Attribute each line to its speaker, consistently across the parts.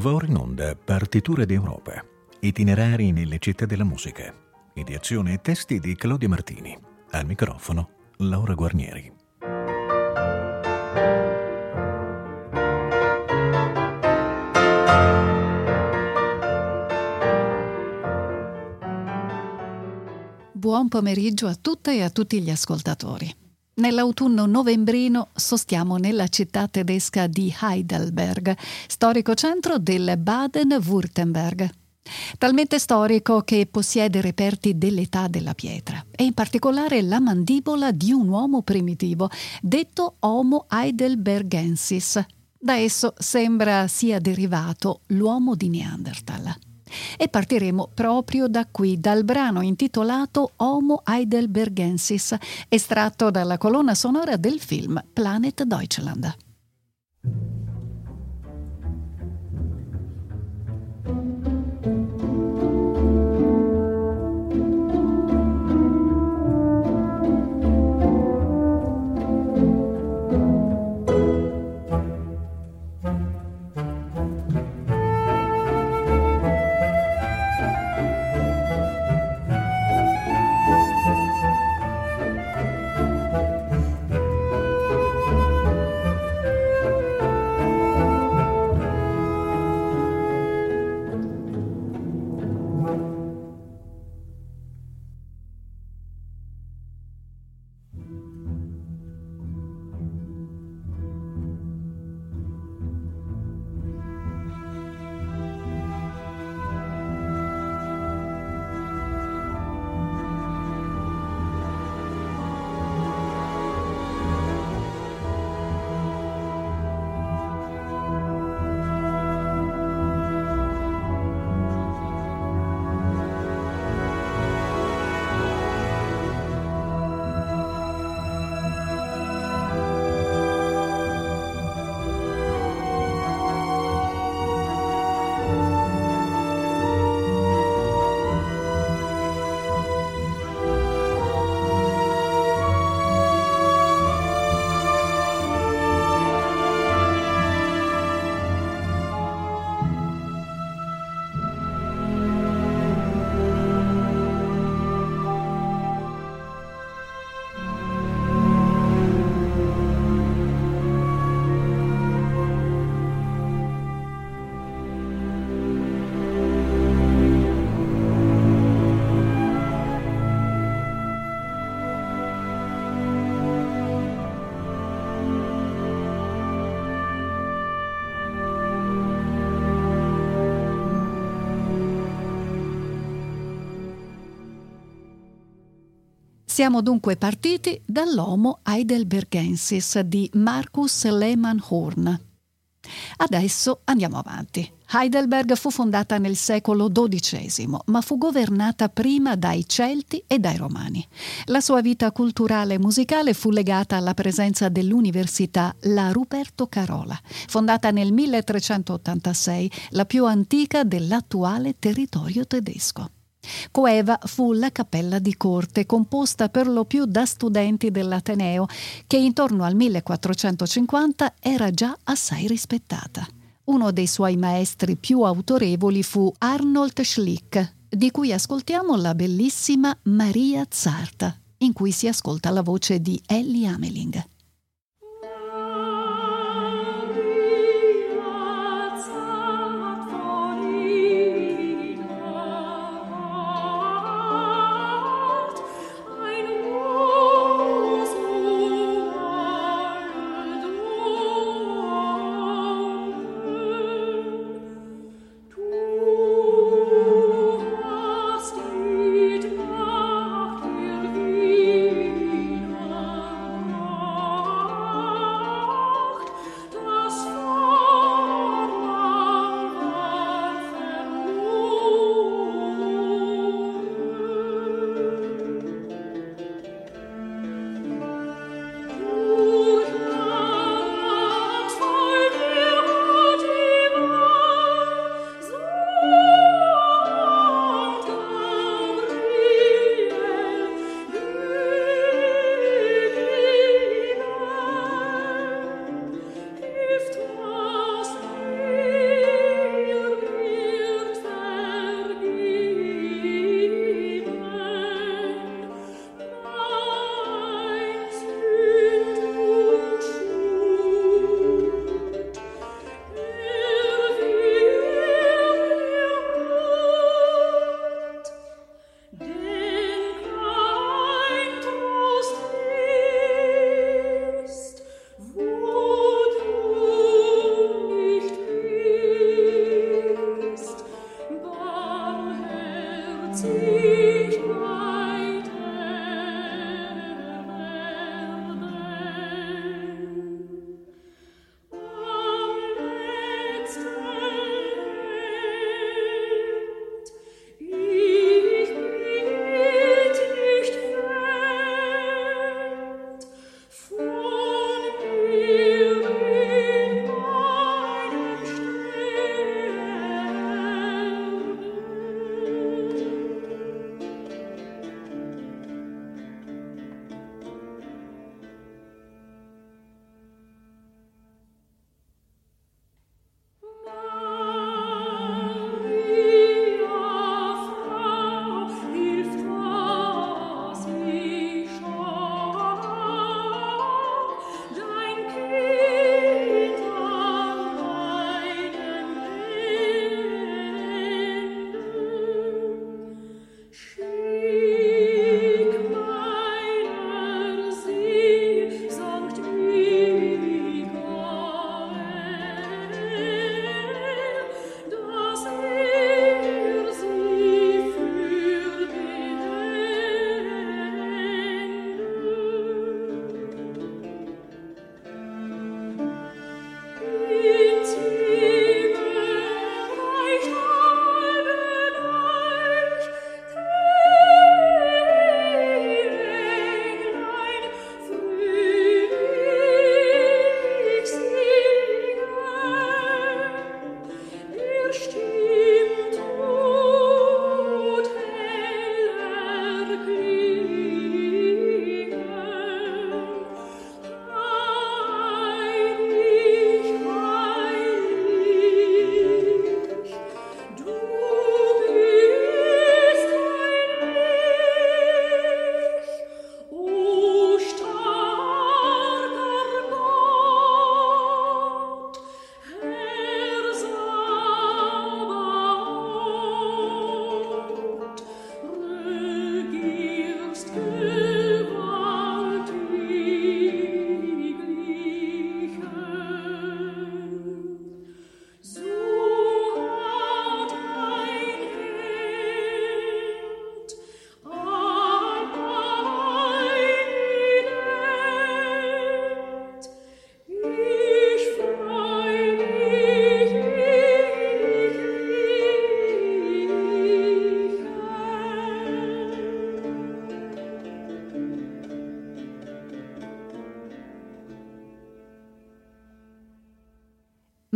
Speaker 1: Va ora in onda Partiture d'Europa, itinerari nelle città della musica. Ideazione e testi di Claudia Martini. Al microfono Laura Guarnieri.
Speaker 2: Buon pomeriggio a tutte e a tutti gli ascoltatori. Nell'autunno novembrino sostiamo nella città tedesca di Heidelberg, storico centro del Baden-Württemberg. Talmente storico che possiede reperti dell'età della pietra e in particolare la mandibola di un uomo primitivo, detto Homo heidelbergensis. Da esso sembra sia derivato l'uomo di Neanderthal. E partiremo proprio da qui, dal brano intitolato Homo Heidelbergensis, estratto dalla colonna sonora del film Planet Deutschland. Siamo dunque partiti dall'Homo heidelbergensis di Marcus Lehmann Horn. Adesso andiamo avanti. Heidelberg fu fondata nel secolo XII, ma fu governata prima dai Celti e dai Romani. La sua vita culturale e musicale fu legata alla presenza dell'università La Ruperto Carola, fondata nel 1386, la più antica dell'attuale territorio tedesco. Coeva fu la cappella di corte, composta per lo più da studenti dell'Ateneo, che intorno al 1450 era già assai rispettata. Uno dei suoi maestri più autorevoli fu Arnold Schlick, di cui ascoltiamo la bellissima Maria Zarta, in cui si ascolta la voce di Ellie Ameling.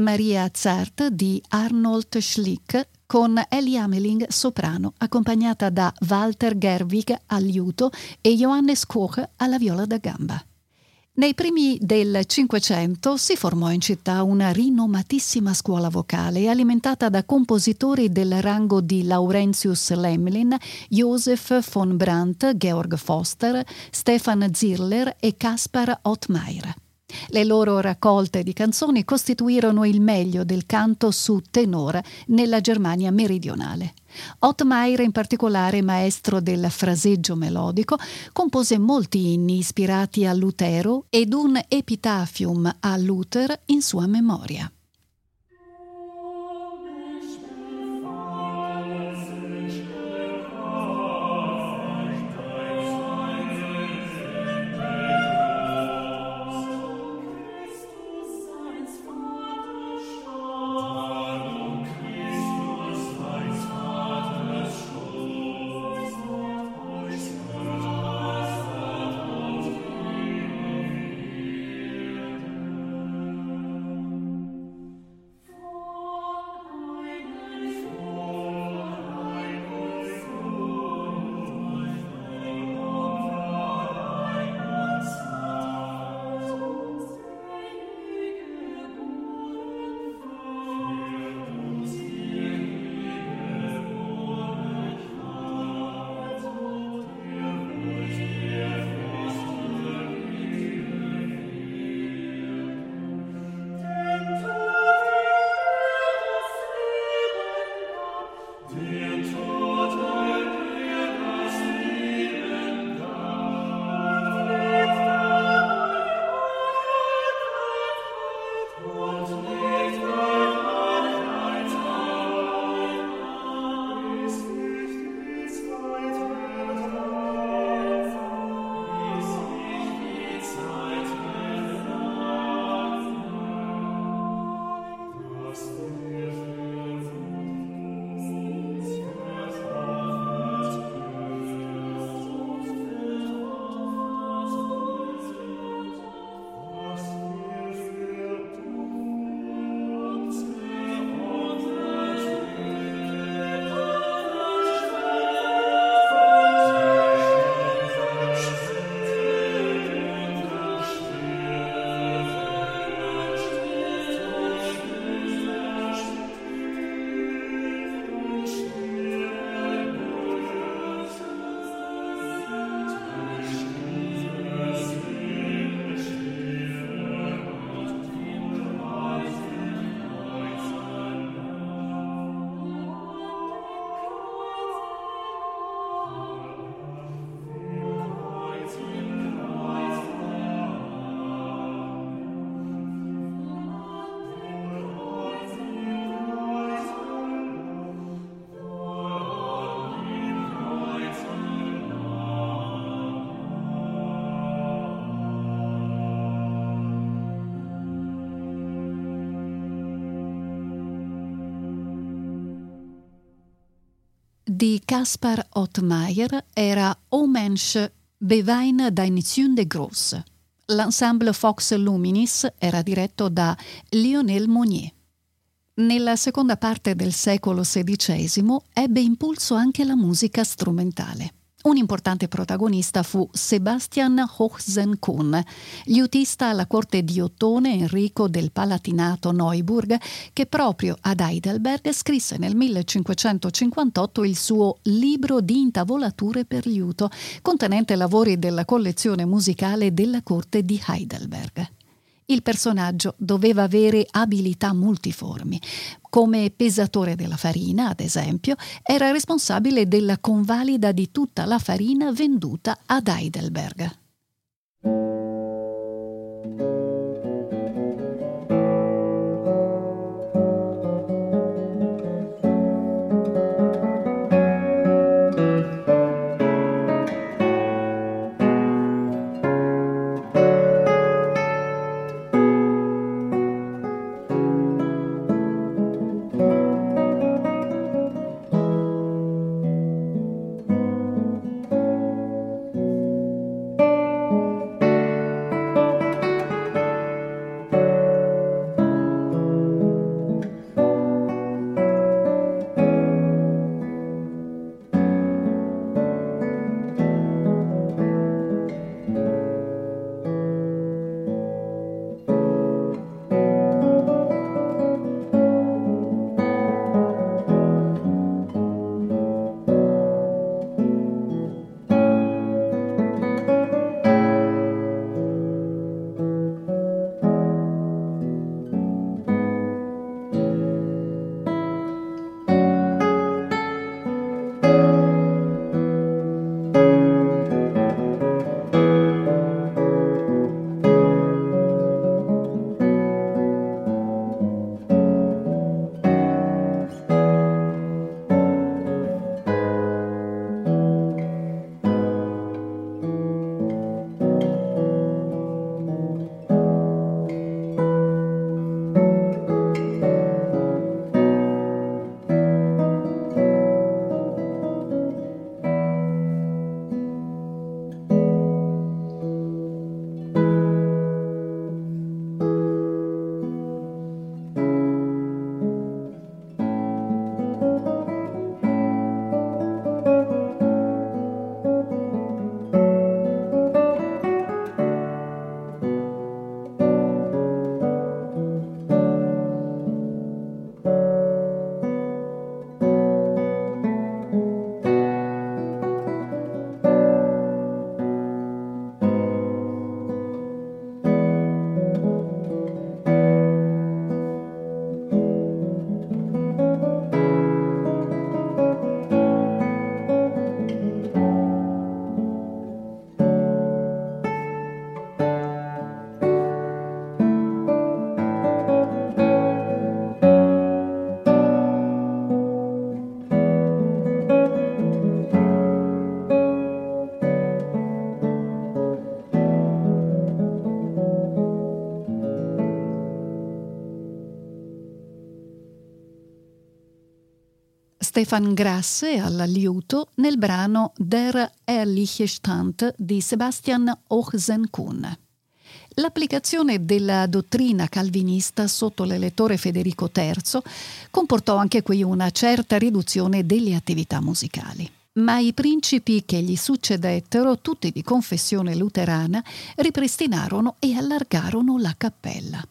Speaker 2: Maria Zart di Arnold Schlick con Ellie Ameling soprano, accompagnata da Walter Gerwig al liuto e Johannes Koch alla viola da gamba. Nei primi del Cinquecento si formò in città una rinomatissima scuola vocale alimentata da compositori del rango di Laurentius Lemlin, Joseph von Brandt, Georg Foster, Stefan Zirler e Kaspar Ottmeier. Le loro raccolte di canzoni costituirono il meglio del canto su tenore nella Germania meridionale. Ottmeier, in particolare maestro del fraseggio melodico, compose molti inni ispirati a Lutero ed un epitafium a Luther in sua memoria. Di Kaspar Ottmeier era O Mensch bewein dein Zünde groß. L'ensemble Fox Luminis era diretto da Lionel Monnier. Nella seconda parte del secolo XVI ebbe impulso anche la musica strumentale. Un importante protagonista fu Sebastian Hochsen-Kuhn, liutista alla corte di Ottone Enrico del Palatinato Neuburg, che proprio ad Heidelberg scrisse nel 1558 il suo Libro di intavolature per liuto, contenente lavori della collezione musicale della corte di Heidelberg. Il personaggio doveva avere abilità multiformi. Come pesatore della farina, ad esempio, era responsabile della convalida di tutta la farina venduta ad Heidelberg. Stefan Grasse al liuto nel brano Der Ehrliche Stand di Sebastian Ochsenkun. L'applicazione della dottrina calvinista sotto l'elettore Federico III comportò anche qui una certa riduzione delle attività musicali. Ma i principi che gli succedettero, tutti di confessione luterana, ripristinarono e allargarono la cappella.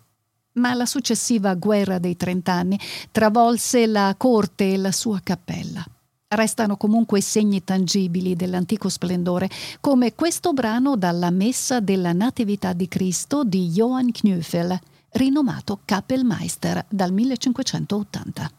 Speaker 2: Ma la successiva guerra dei trent'anni travolse la corte e la sua cappella. Restano comunque segni tangibili dell'antico splendore, come questo brano dalla Messa della Natività di Cristo di Johann Knüffel, rinomato Kapellmeister dal 1580.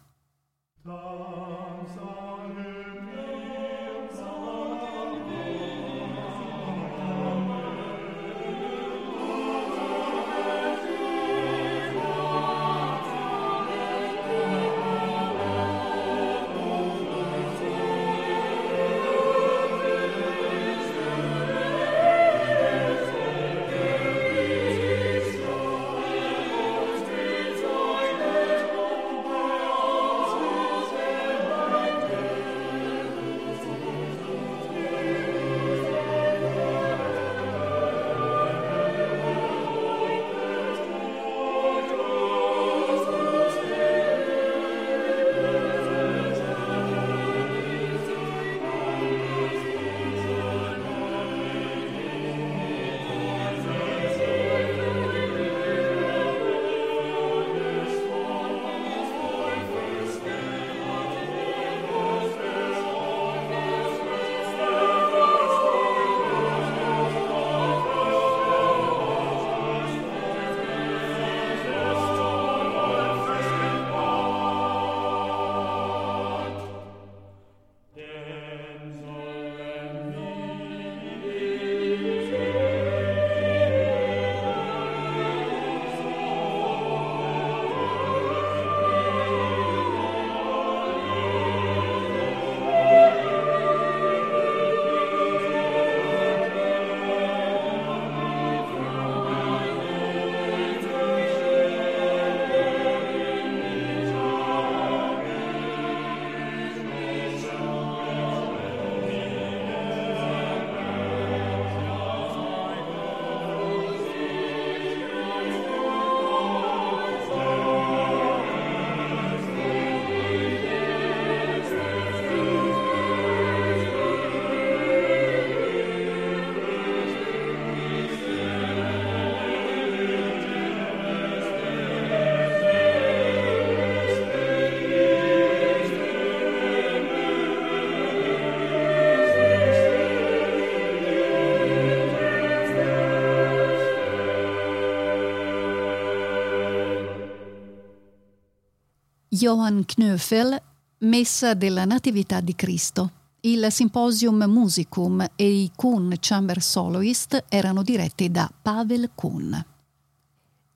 Speaker 2: Johann Knöfel, Messa della Natività di Cristo. Il Symposium Musicum e i Kuhn Chamber Soloist erano diretti da Pavel Kuhn.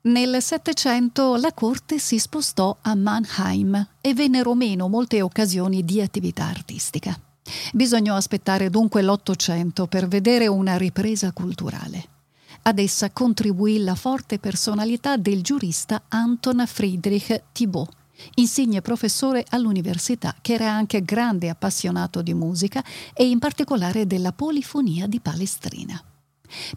Speaker 2: Nel Settecento la corte si spostò a Mannheim e vennero meno molte occasioni di attività artistica. Bisognò aspettare dunque l'Ottocento per vedere una ripresa culturale. Ad essa contribuì la forte personalità del giurista Anton Friedrich Thibault, Insigne professore all'università, che era anche grande appassionato di musica e in particolare della polifonia di Palestrina.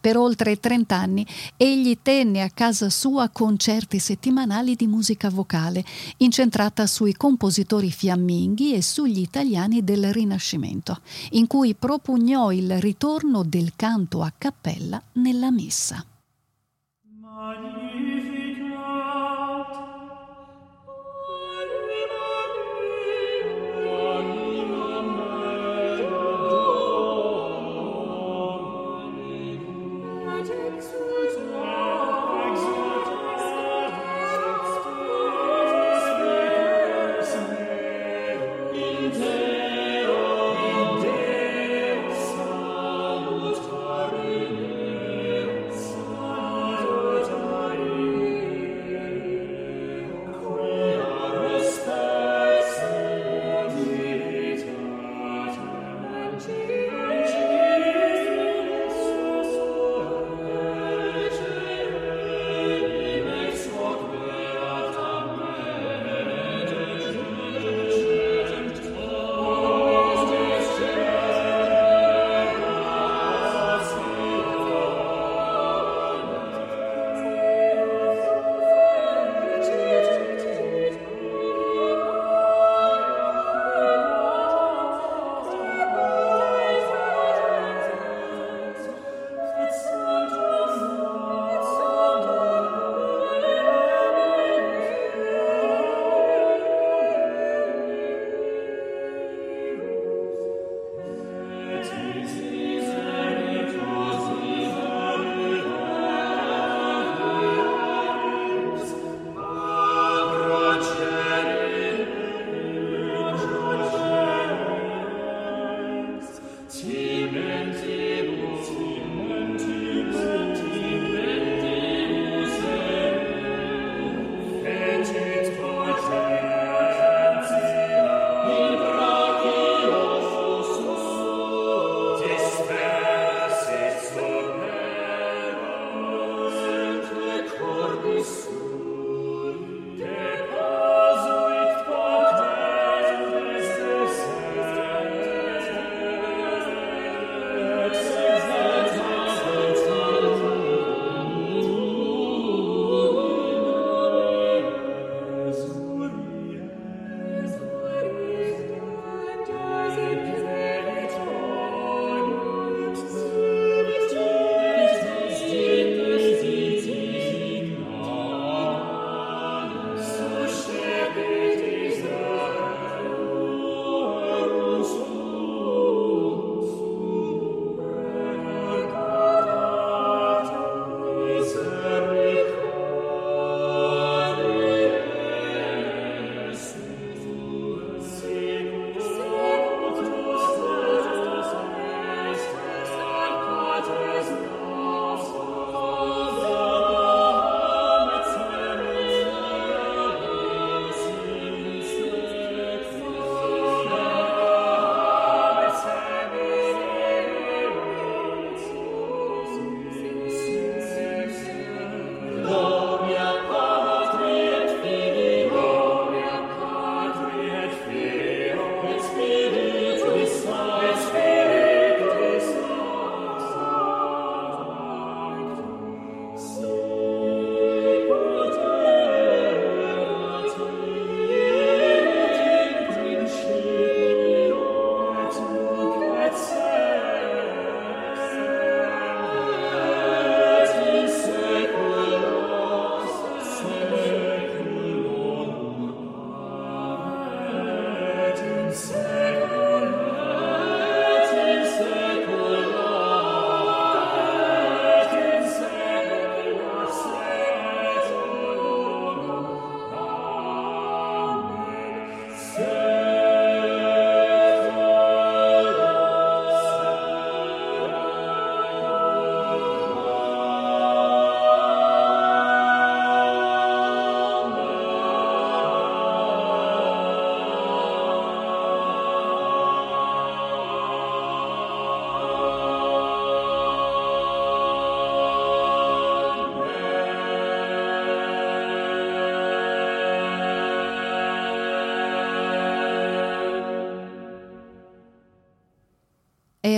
Speaker 2: Per oltre 30 anni egli tenne a casa sua concerti settimanali di musica vocale, incentrata sui compositori fiamminghi e sugli italiani del Rinascimento, in cui propugnò il ritorno del canto a cappella nella messa.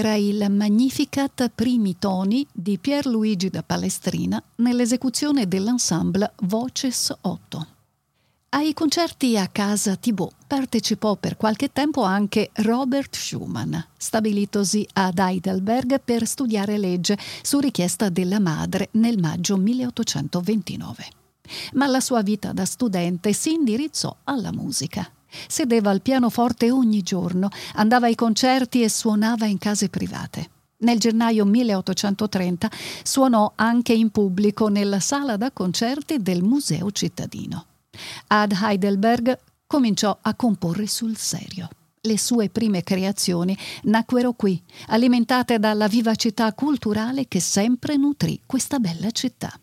Speaker 2: Era il Magnificat Primi Toni di Pierluigi da Palestrina nell'esecuzione dell'ensemble Voces 8. Ai concerti a casa Thibaut partecipò per qualche tempo anche Robert Schumann, stabilitosi ad Heidelberg per studiare legge su richiesta della madre nel maggio 1829. Ma la sua vita da studente si indirizzò alla musica. Sedeva al pianoforte ogni giorno, andava ai concerti e suonava in case private. Nel gennaio 1830 suonò anche in pubblico nella sala da concerti del Museo cittadino. Ad Heidelberg cominciò a comporre sul serio. Le sue prime creazioni nacquero qui, alimentate dalla vivacità culturale che sempre nutrì questa bella città.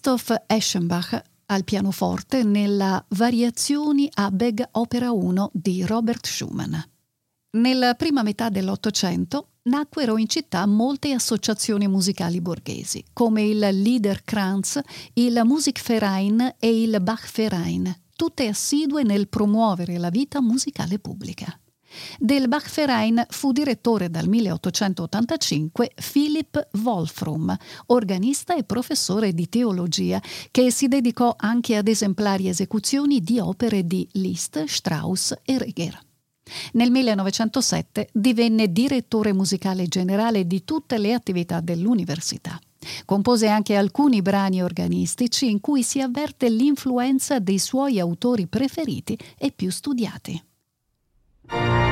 Speaker 2: Christoph Eschenbach al pianoforte nella Variazioni a Beg Opera 1 di Robert Schumann. Nella prima metà dell'Ottocento nacquero in città molte associazioni musicali borghesi, come il Liederkranz, il Musikverein e il Bachverein, tutte assidue nel promuovere la vita musicale pubblica. Del Bachverein fu direttore dal 1885 Philipp Wolfram, organista e professore di teologia, che si dedicò anche ad esemplari esecuzioni di opere di Liszt, Strauss e Reger. Nel 1907 divenne direttore musicale generale di tutte le attività dell'università. Compose anche alcuni brani organistici in cui si avverte l'influenza dei suoi autori preferiti e più studiati. thank you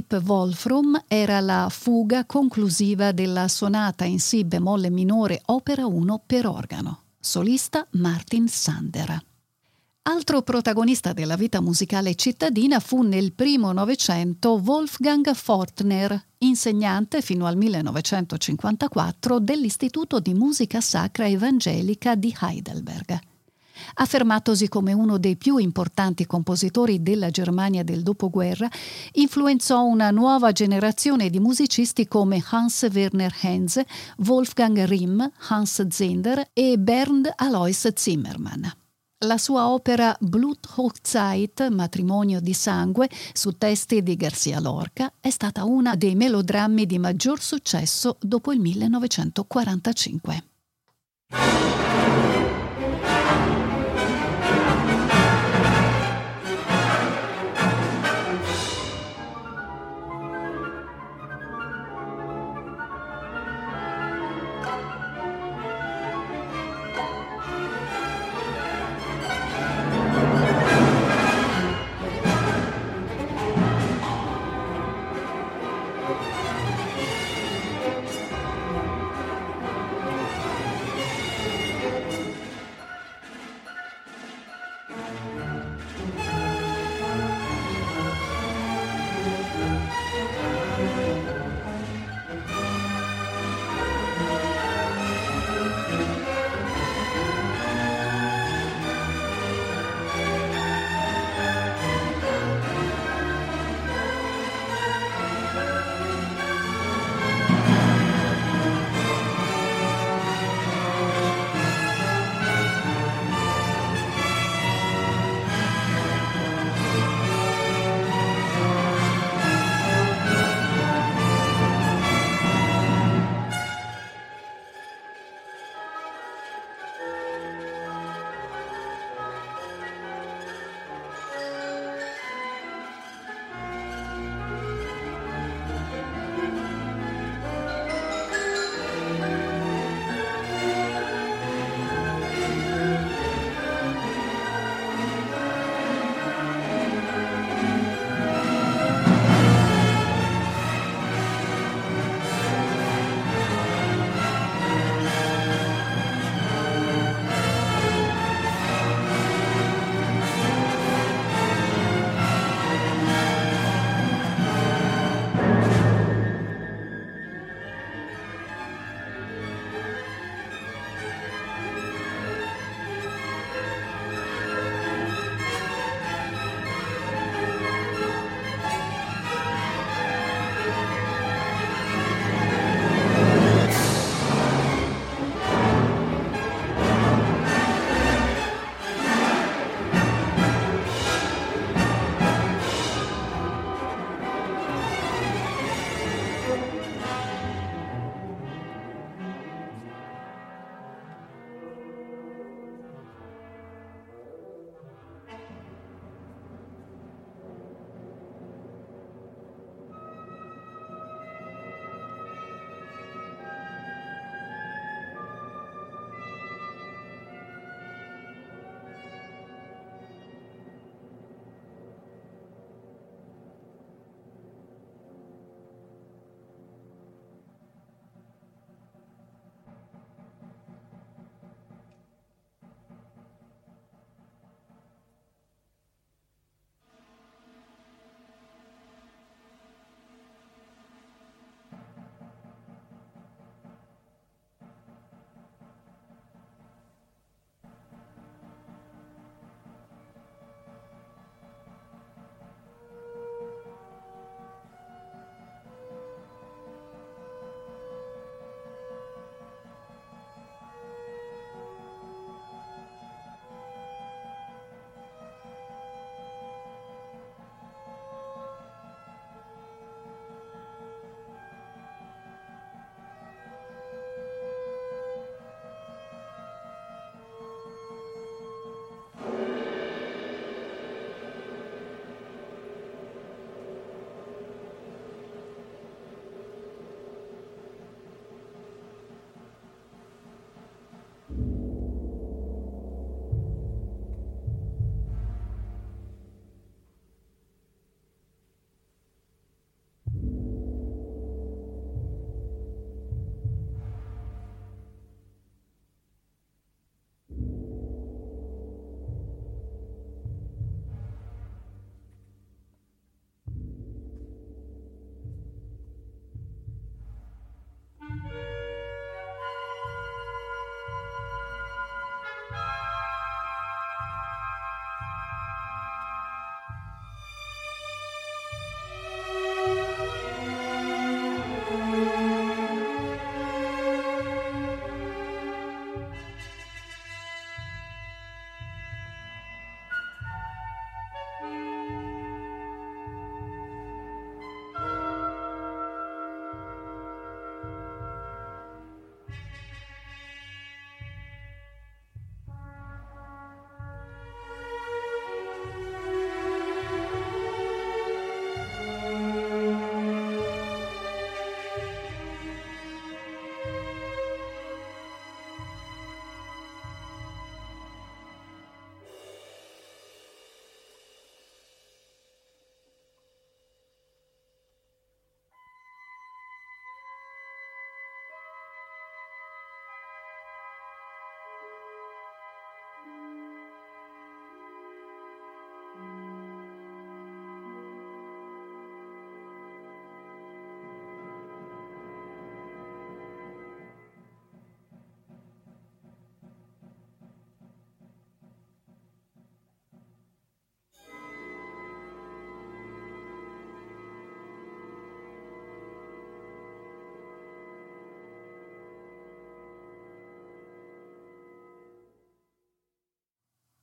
Speaker 2: Philip Wolfram era la fuga conclusiva della sonata in Si bemolle minore opera 1 per organo. Solista Martin Sander. Altro protagonista della vita musicale cittadina fu nel primo Novecento Wolfgang Fortner, insegnante fino al 1954 dell'Istituto di Musica Sacra Evangelica di Heidelberg. Affermatosi come uno dei più importanti compositori della Germania del dopoguerra, influenzò una nuova generazione di musicisti come Hans Werner Henze, Wolfgang Rimm, Hans Zender e Bernd Alois Zimmermann. La sua opera Bluthochzeit, Matrimonio di sangue, su testi di Garcia Lorca, è stata una dei melodrammi di maggior successo dopo il 1945.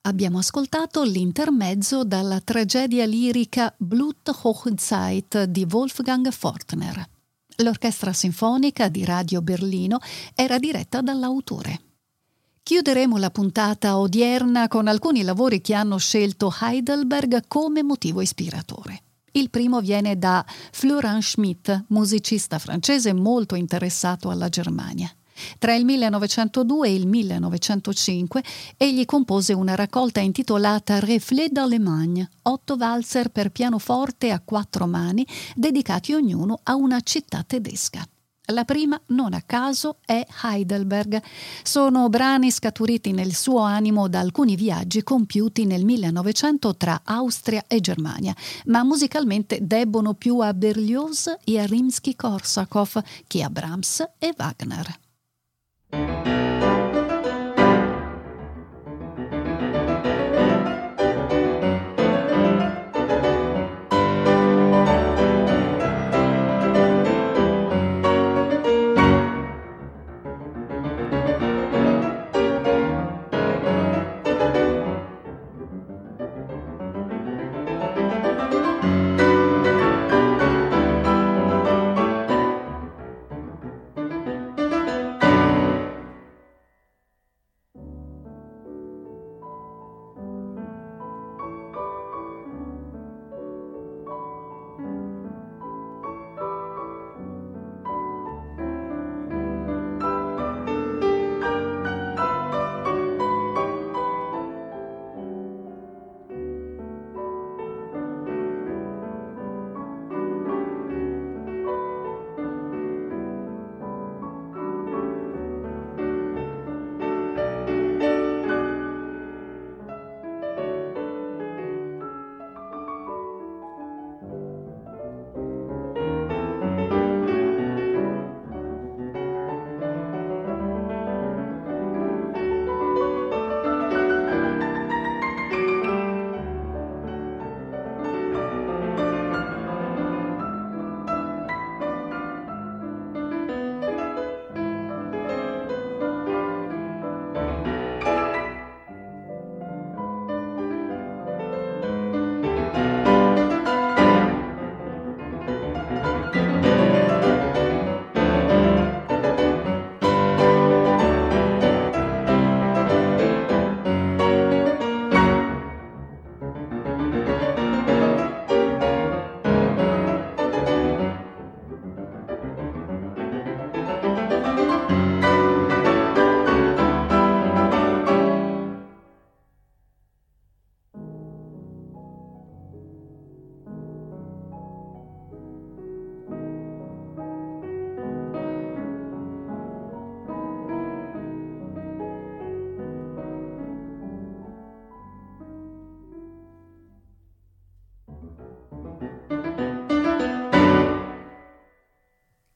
Speaker 2: abbiamo ascoltato l'intermezzo dalla tragedia lirica Bluthochzeit di Wolfgang Fortner. L'orchestra sinfonica di Radio Berlino era diretta dall'autore. Chiuderemo la puntata odierna con alcuni lavori che hanno scelto Heidelberg come motivo ispiratore. Il primo viene da Florent Schmitt, musicista francese molto interessato alla Germania. Tra il 1902 e il 1905 egli compose una raccolta intitolata Reflet d'Allemagne, otto valzer per pianoforte a quattro mani, dedicati ognuno a una città tedesca. La prima, non a caso, è Heidelberg. Sono brani scaturiti nel suo animo da alcuni viaggi compiuti nel 1900 tra Austria e Germania, ma musicalmente debbono più a Berlioz e a Rimsky-Korsakov che a Brahms e Wagner. Thank you.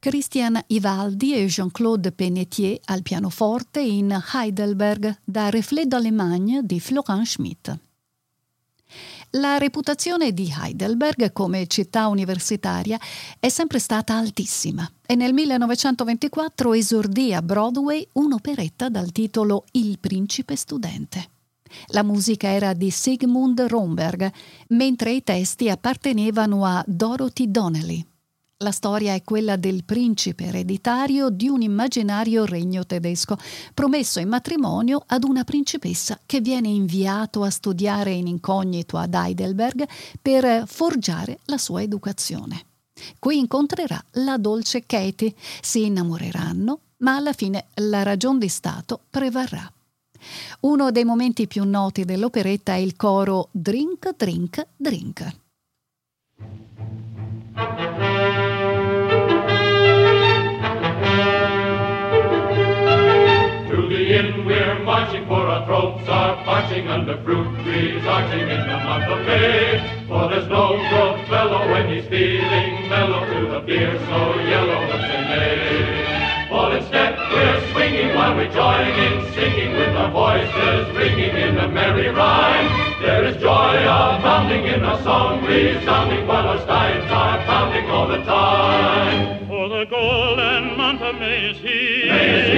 Speaker 2: Christian Ivaldi e Jean-Claude Pennetier al pianoforte in Heidelberg da Reflet d'Allemagne di Florent Schmitt. La reputazione di Heidelberg come città universitaria è sempre stata altissima e nel 1924 esordì a Broadway un'operetta dal titolo Il principe studente. La musica era di Sigmund Romberg, mentre i testi appartenevano a Dorothy Donnelly. La storia è quella del principe ereditario di un immaginario regno tedesco, promesso in matrimonio ad una principessa che viene inviato a studiare in incognito ad Heidelberg per forgiare la sua educazione. Qui incontrerà la dolce Katie, si innamoreranno, ma alla fine la ragion di Stato prevarrà. Uno dei momenti più noti dell'operetta è il coro Drink, Drink, Drink.
Speaker 3: In, we're marching for our throats are parching under fruit trees, arching in the month of May. For there's no good fellow when he's feeling mellow to the beer so yellow and say nay. But instead we're swinging while we join in singing with our voices ringing in a merry rhyme. There is joy abounding in our song resounding while our steins are pounding all the time.
Speaker 4: For the golden month of May is here.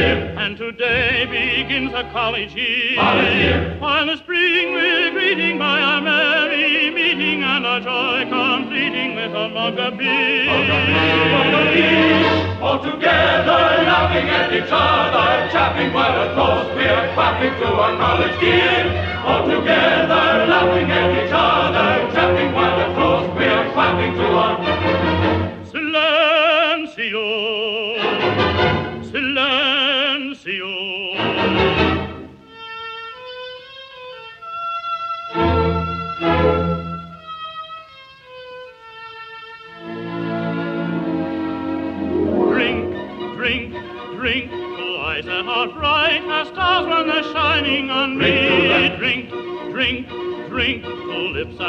Speaker 4: May is here year. And today begins a college year. Year. While the spring we're greeting by our merry meeting and our joy completing with a mug of beer. All together laughing at each other, chapping while a toast we're clapping to our college year. All together laughing at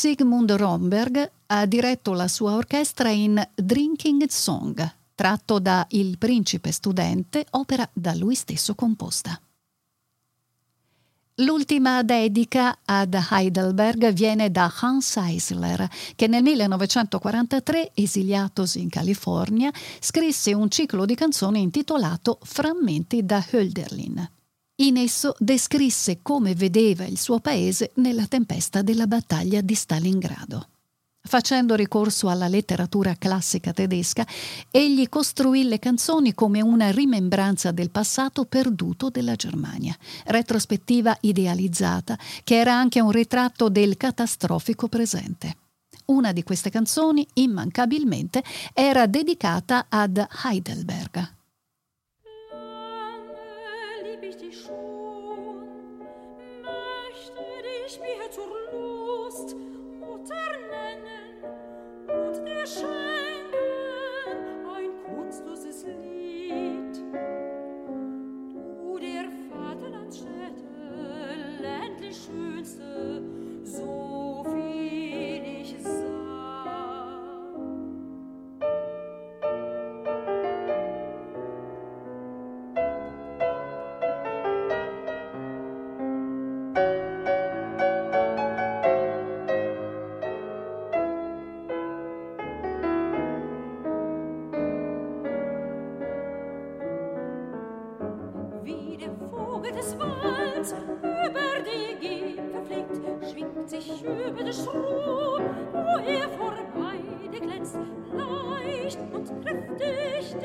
Speaker 2: Sigmund Romberg ha diretto la sua orchestra in Drinking Song, tratto da Il principe studente, opera da lui stesso composta. L'ultima dedica ad Heidelberg viene da Hans Eisler, che nel 1943, esiliatosi in California, scrisse un ciclo di canzoni intitolato Frammenti da Hölderlin. In esso descrisse come vedeva il suo paese nella tempesta della battaglia di Stalingrado. Facendo ricorso alla letteratura classica tedesca, egli costruì le canzoni come una rimembranza del passato perduto della Germania, retrospettiva idealizzata, che era anche un ritratto del catastrofico presente. Una di queste canzoni, immancabilmente, era dedicata ad Heidelberg. show.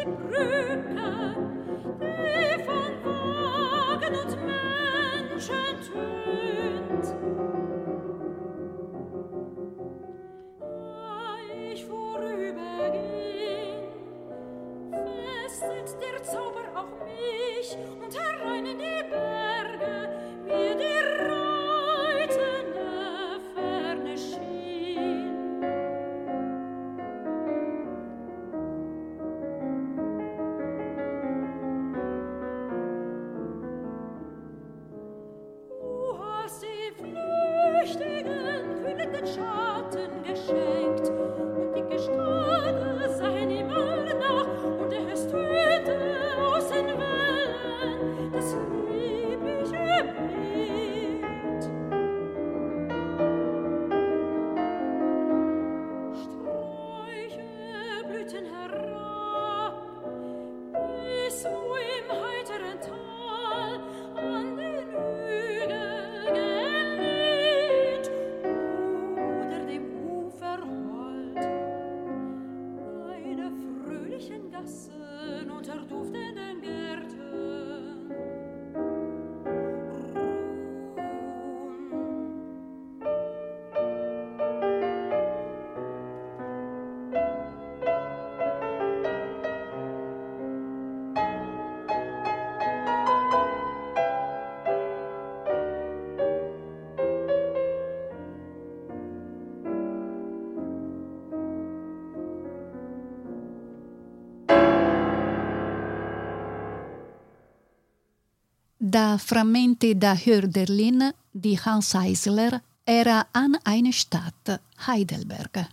Speaker 2: Brücke Da frammenti da Hörderlin di Hans Eisler era An eine Stadt, Heidelberg.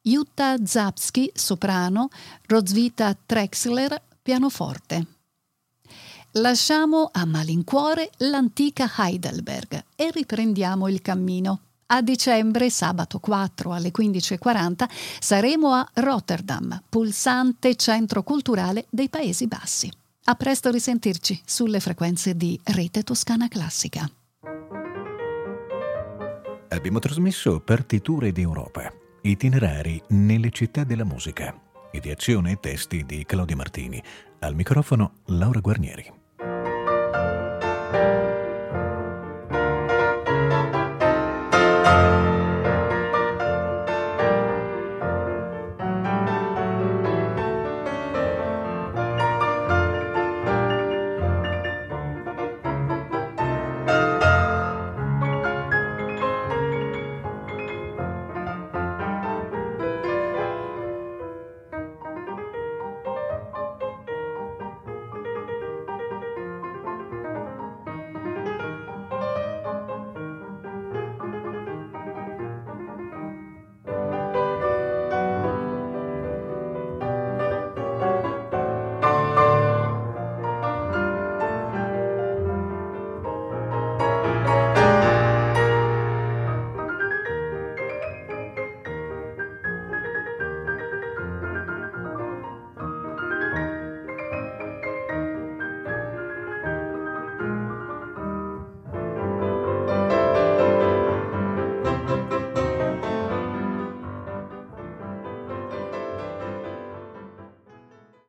Speaker 2: Jutta Zapsky, soprano, Roswitha Trexler, pianoforte. Lasciamo a malincuore l'antica Heidelberg e riprendiamo il cammino. A dicembre, sabato 4 alle 15.40, saremo a Rotterdam, pulsante centro culturale dei Paesi Bassi. A presto risentirci sulle frequenze di Rete Toscana Classica.
Speaker 1: Abbiamo trasmesso Partiture d'Europa, itinerari nelle città della musica, ideazione e testi di Claudio Martini. Al microfono Laura Guarnieri.